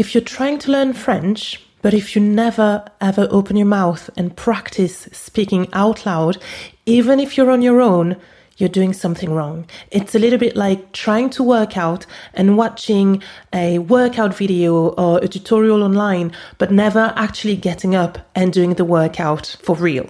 If you're trying to learn French, but if you never ever open your mouth and practice speaking out loud, even if you're on your own, you're doing something wrong. It's a little bit like trying to work out and watching a workout video or a tutorial online, but never actually getting up and doing the workout for real.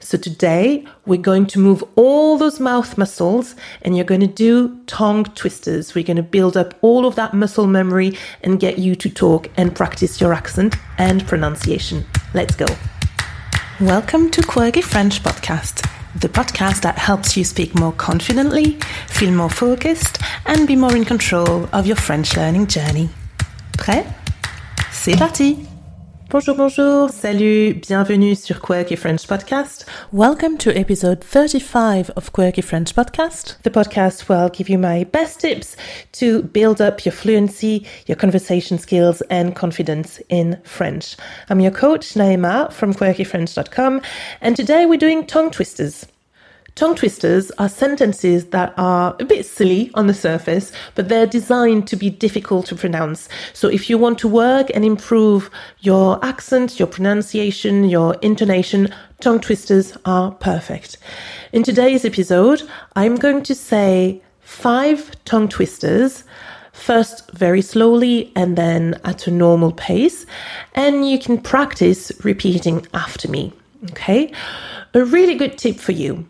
So today we're going to move all those mouth muscles and you're going to do tongue twisters. We're going to build up all of that muscle memory and get you to talk and practice your accent and pronunciation. Let's go. Welcome to Quirky French Podcast the podcast that helps you speak more confidently, feel more focused, and be more in control of your French learning journey. Prêt? C'est parti! Bonjour, bonjour, salut, bienvenue sur Quirky French Podcast. Welcome to episode 35 of Quirky French Podcast, the podcast where I'll give you my best tips to build up your fluency, your conversation skills, and confidence in French. I'm your coach, Naima from quirkyfrench.com, and today we're doing tongue twisters. Tongue twisters are sentences that are a bit silly on the surface, but they're designed to be difficult to pronounce. So if you want to work and improve your accent, your pronunciation, your intonation, tongue twisters are perfect. In today's episode, I'm going to say five tongue twisters first very slowly and then at a normal pace. And you can practice repeating after me. Okay. A really good tip for you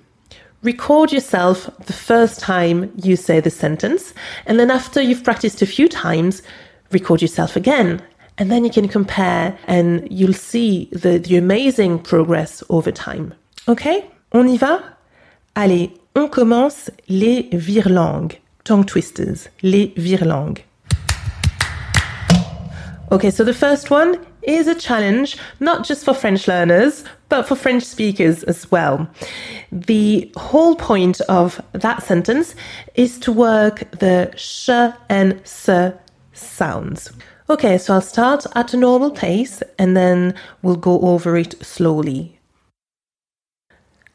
record yourself the first time you say the sentence, and then after you've practiced a few times, record yourself again. And then you can compare and you'll see the, the amazing progress over time. Okay? On y va? Allez, on commence les virelangues. Tongue twisters. Les virelangues. Okay, so the first one is a challenge, not just for French learners, but for French speakers as well. The whole point of that sentence is to work the sh and s sounds. Okay, so I'll start at a normal pace and then we'll go over it slowly.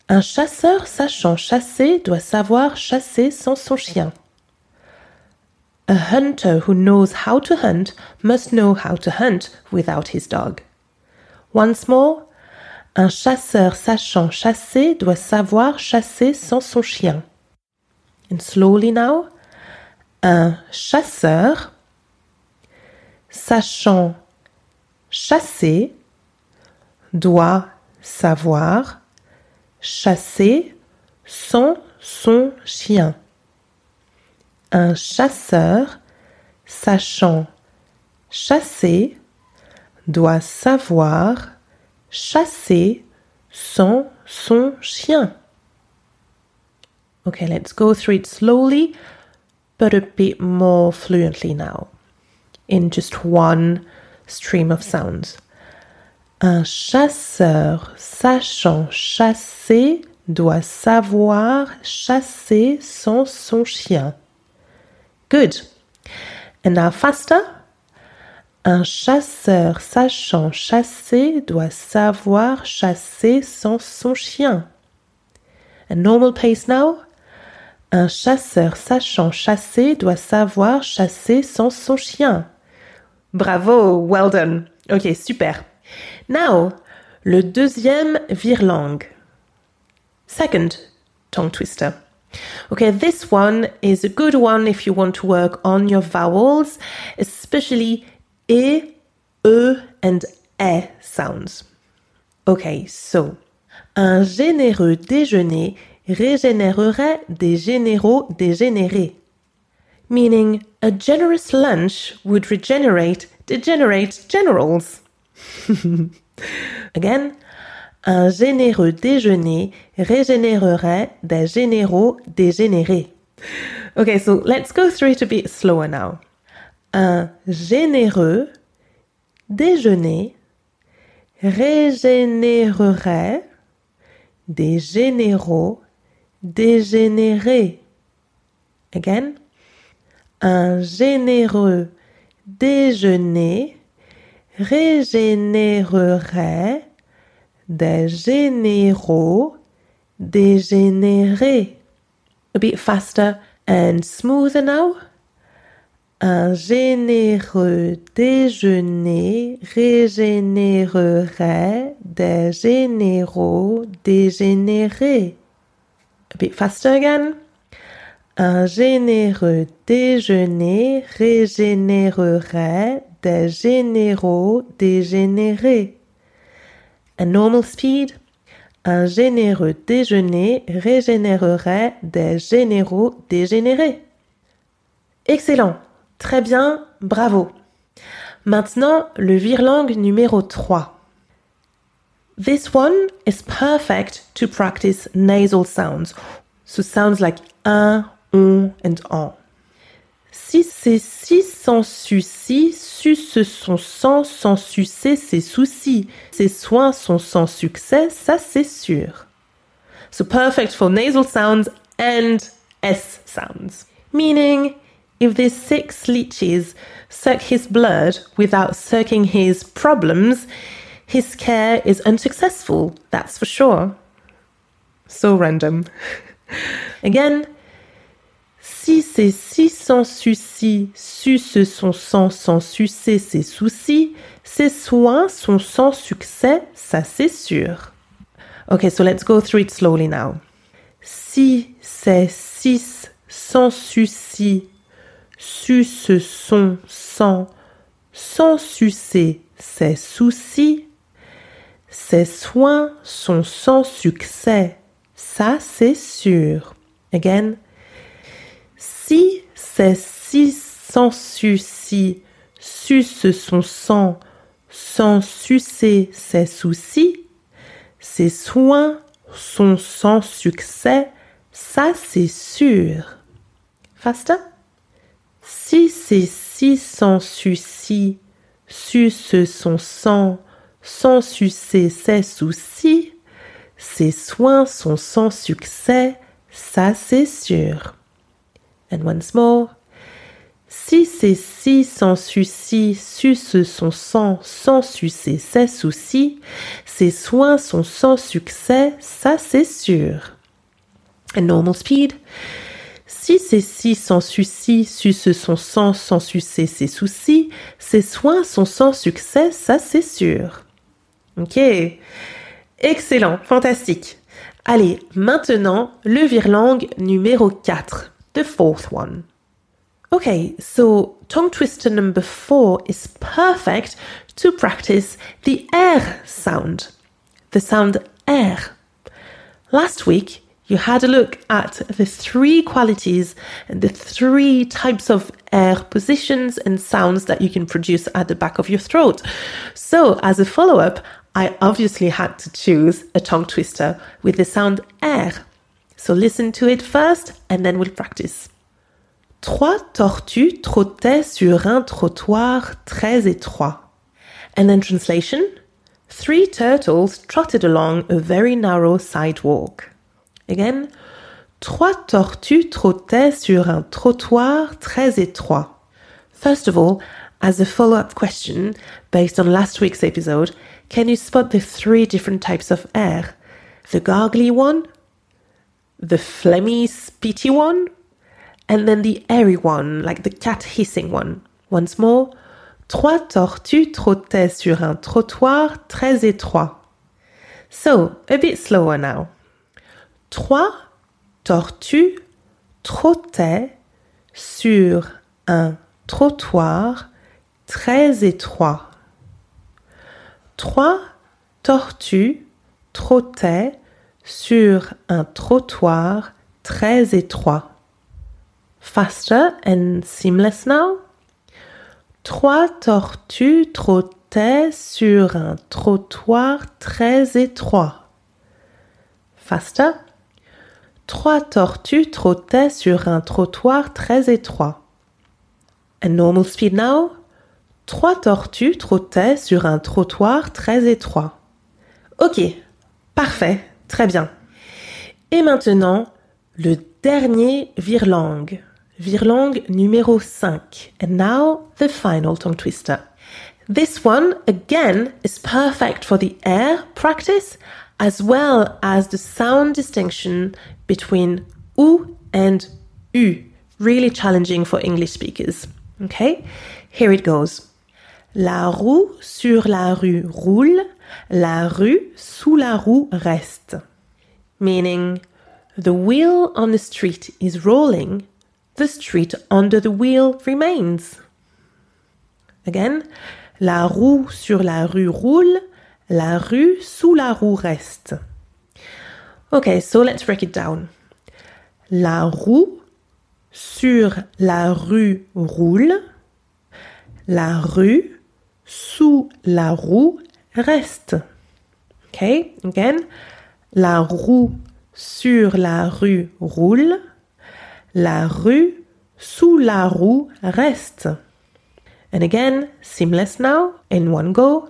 Un chasseur sachant chasser doit savoir chasser sans son chien. A hunter who knows how to hunt must know how to hunt without his dog. Once more, un chasseur sachant chasser doit savoir chasser sans son chien. And slowly now, un chasseur sachant chasser doit savoir chasser sans son chien un chasseur sachant chasser doit savoir chasser sans son chien. Okay, let's go through it slowly, but a bit more fluently now, in just one stream of sounds. Un chasseur sachant chasser doit savoir chasser sans son chien. Good. And now faster. Un chasseur sachant chasser doit savoir chasser sans son chien. And normal pace now. Un chasseur sachant chasser doit savoir chasser sans son chien. Bravo, well done. Ok, super. Now, le deuxième virelangue. Second tongue twister. Okay, this one is a good one if you want to work on your vowels, especially e, e, and e sounds. Okay, so un généreux déjeuner régénérerait des généraux dégénérés. Meaning, a generous lunch would regenerate degenerate generals. Again, un généreux déjeuner régénérerait des généraux dégénérés. Okay, so let's go through it a bit slower now. Un généreux déjeuner régénérerait des généraux dégénérés. Again. Un généreux déjeuner régénérerait des généraux dégénérés. A bit faster and smoother now. Un généreux déjeuner régénérerait des généraux dégénérés. A bit faster again. Un généreux déjeuner régénérerait des généraux dégénérés. A normal speed. Un généreux déjeuner régénérerait des généraux dégénérés. Excellent. Très bien, bravo. Maintenant, le virlang numéro 3. This one is perfect to practice nasal sounds. So sounds like un, on and en. Si c'est si sans souci, su ce sont sans, sans succès, c'est souci. Ces soins sont sans succès, ça c'est sûr. So perfect for nasal sounds and S sounds. Meaning, if the six leeches suck his blood without sucking his problems, his care is unsuccessful, that's for sure. So random. Again, si c'est si sans souci, su ce sont sans, succès, ses soucis, ses soins sont sans succès, ça c'est sûr. Okay, so let's go through it slowly now. Si c'est six sans souci, su ce sont sans, succès, ses soucis, ses soins sont sans succès, ça c'est sûr. Again, si ces six sensus-ci sucent son sang sans sucer ses soucis, ses soins sont sans succès, ça c'est sûr. Faster? Si ces six sensus-ci sucent son sang sans sucer ses soucis, ses soins sont sans succès, ça c'est sûr. And once more. Si c'est si sans souci, su ce sont sans, succès, ses soucis, ses soins sont sans succès, ça c'est sûr. And normal speed. Si c'est si sans souci, su ce sont sans, succès, ses soucis, ses soins sont sans succès, ça c'est sûr. Ok. Excellent, fantastique. Allez, maintenant, le virlang numéro 4, the fourth one. Okay, so tongue twister number four is perfect to practice the R sound, the sound R. Last week, you had a look at the three qualities and the three types of air positions and sounds that you can produce at the back of your throat. So, as a follow up, I obviously had to choose a tongue twister with the sound R. So, listen to it first and then we'll practice. Trois tortues trottaient sur un trottoir très étroit. And then translation Three turtles trotted along a very narrow sidewalk. Again, trois tortues trottaient sur un trottoir très étroit. First of all, as a follow up question based on last week's episode, can you spot the three different types of air? The gargly one, the phlegmy, spitty one, and then the airy one, like the cat hissing one. Once more, trois tortues trottaient sur un trottoir très étroit. So, a bit slower now. Trois tortues trottaient sur un trottoir très étroit. Trois tortues trottaient sur un trottoir très étroit. Faster and seamless now? Trois tortues trottaient sur un trottoir très étroit. Faster? Trois tortues trottaient sur un trottoir très étroit. And normal speed now? Trois tortues trottaient sur un trottoir très étroit. Ok, parfait, très bien. Et maintenant, le dernier virlang. Virlang numéro 5. And now the final tongue twister. This one, again, is perfect for the air practice as well as the sound distinction between U and U. Really challenging for English speakers. Okay, here it goes. La roue sur la rue roule, la rue sous la roue reste. Meaning, the wheel on the street is rolling, the street under the wheel remains. Again, la roue sur la rue roule, la rue sous la roue reste. Okay, so let's break it down. La roue sur la rue roule, la rue sous la roue reste. Okay, again. La roue sur la rue roule, la rue sous la roue reste. And again, seamless now, in one go.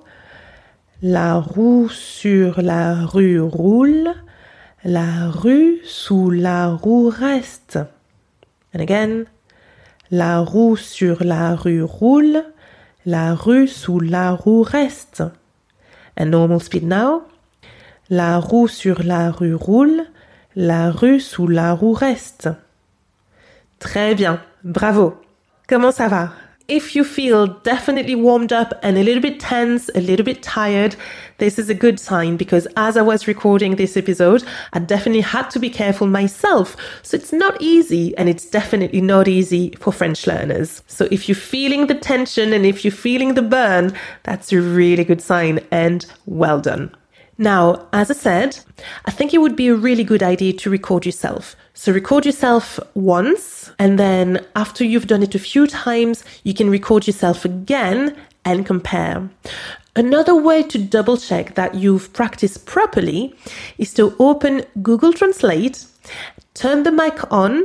La roue sur la rue roule, la rue sous la roue reste. And again, la roue sur la rue roule, la rue sous la roue reste. Normal speed now. La roue sur la rue roule, la rue sous la roue reste. Très bien, bravo. Comment ça va? If you feel definitely warmed up and a little bit tense, a little bit tired, this is a good sign because as I was recording this episode, I definitely had to be careful myself. So it's not easy and it's definitely not easy for French learners. So if you're feeling the tension and if you're feeling the burn, that's a really good sign and well done. Now, as I said, I think it would be a really good idea to record yourself. So record yourself once, and then after you've done it a few times, you can record yourself again and compare. Another way to double check that you've practiced properly is to open Google Translate, turn the mic on,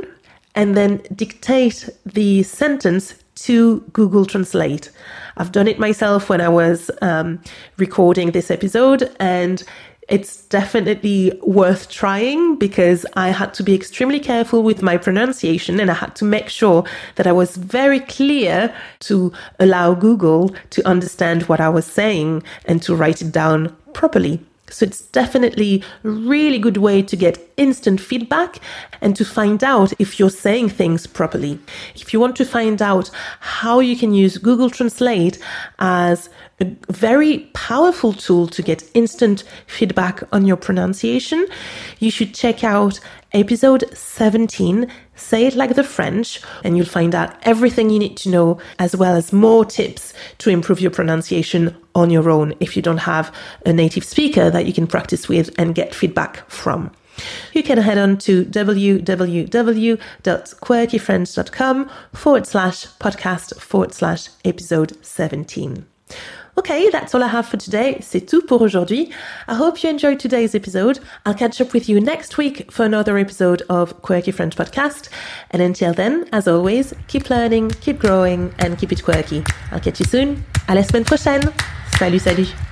and then dictate the sentence to Google Translate. I've done it myself when I was um, recording this episode, and it's definitely worth trying because I had to be extremely careful with my pronunciation and I had to make sure that I was very clear to allow Google to understand what I was saying and to write it down properly. So it's definitely a really good way to get instant feedback and to find out if you're saying things properly. If you want to find out how you can use Google Translate as a very powerful tool to get instant feedback on your pronunciation, you should check out episode 17 Say It Like the French, and you'll find out everything you need to know, as well as more tips to improve your pronunciation on your own if you don't have a native speaker that you can practice with and get feedback from. You can head on to www.quirkyfrench.com forward slash podcast forward slash episode 17. Okay, that's all I have for today. C'est tout pour aujourd'hui. I hope you enjoyed today's episode. I'll catch up with you next week for another episode of Quirky French Podcast. And until then, as always, keep learning, keep growing, and keep it quirky. I'll catch you soon. À la semaine prochaine. Salut, salut.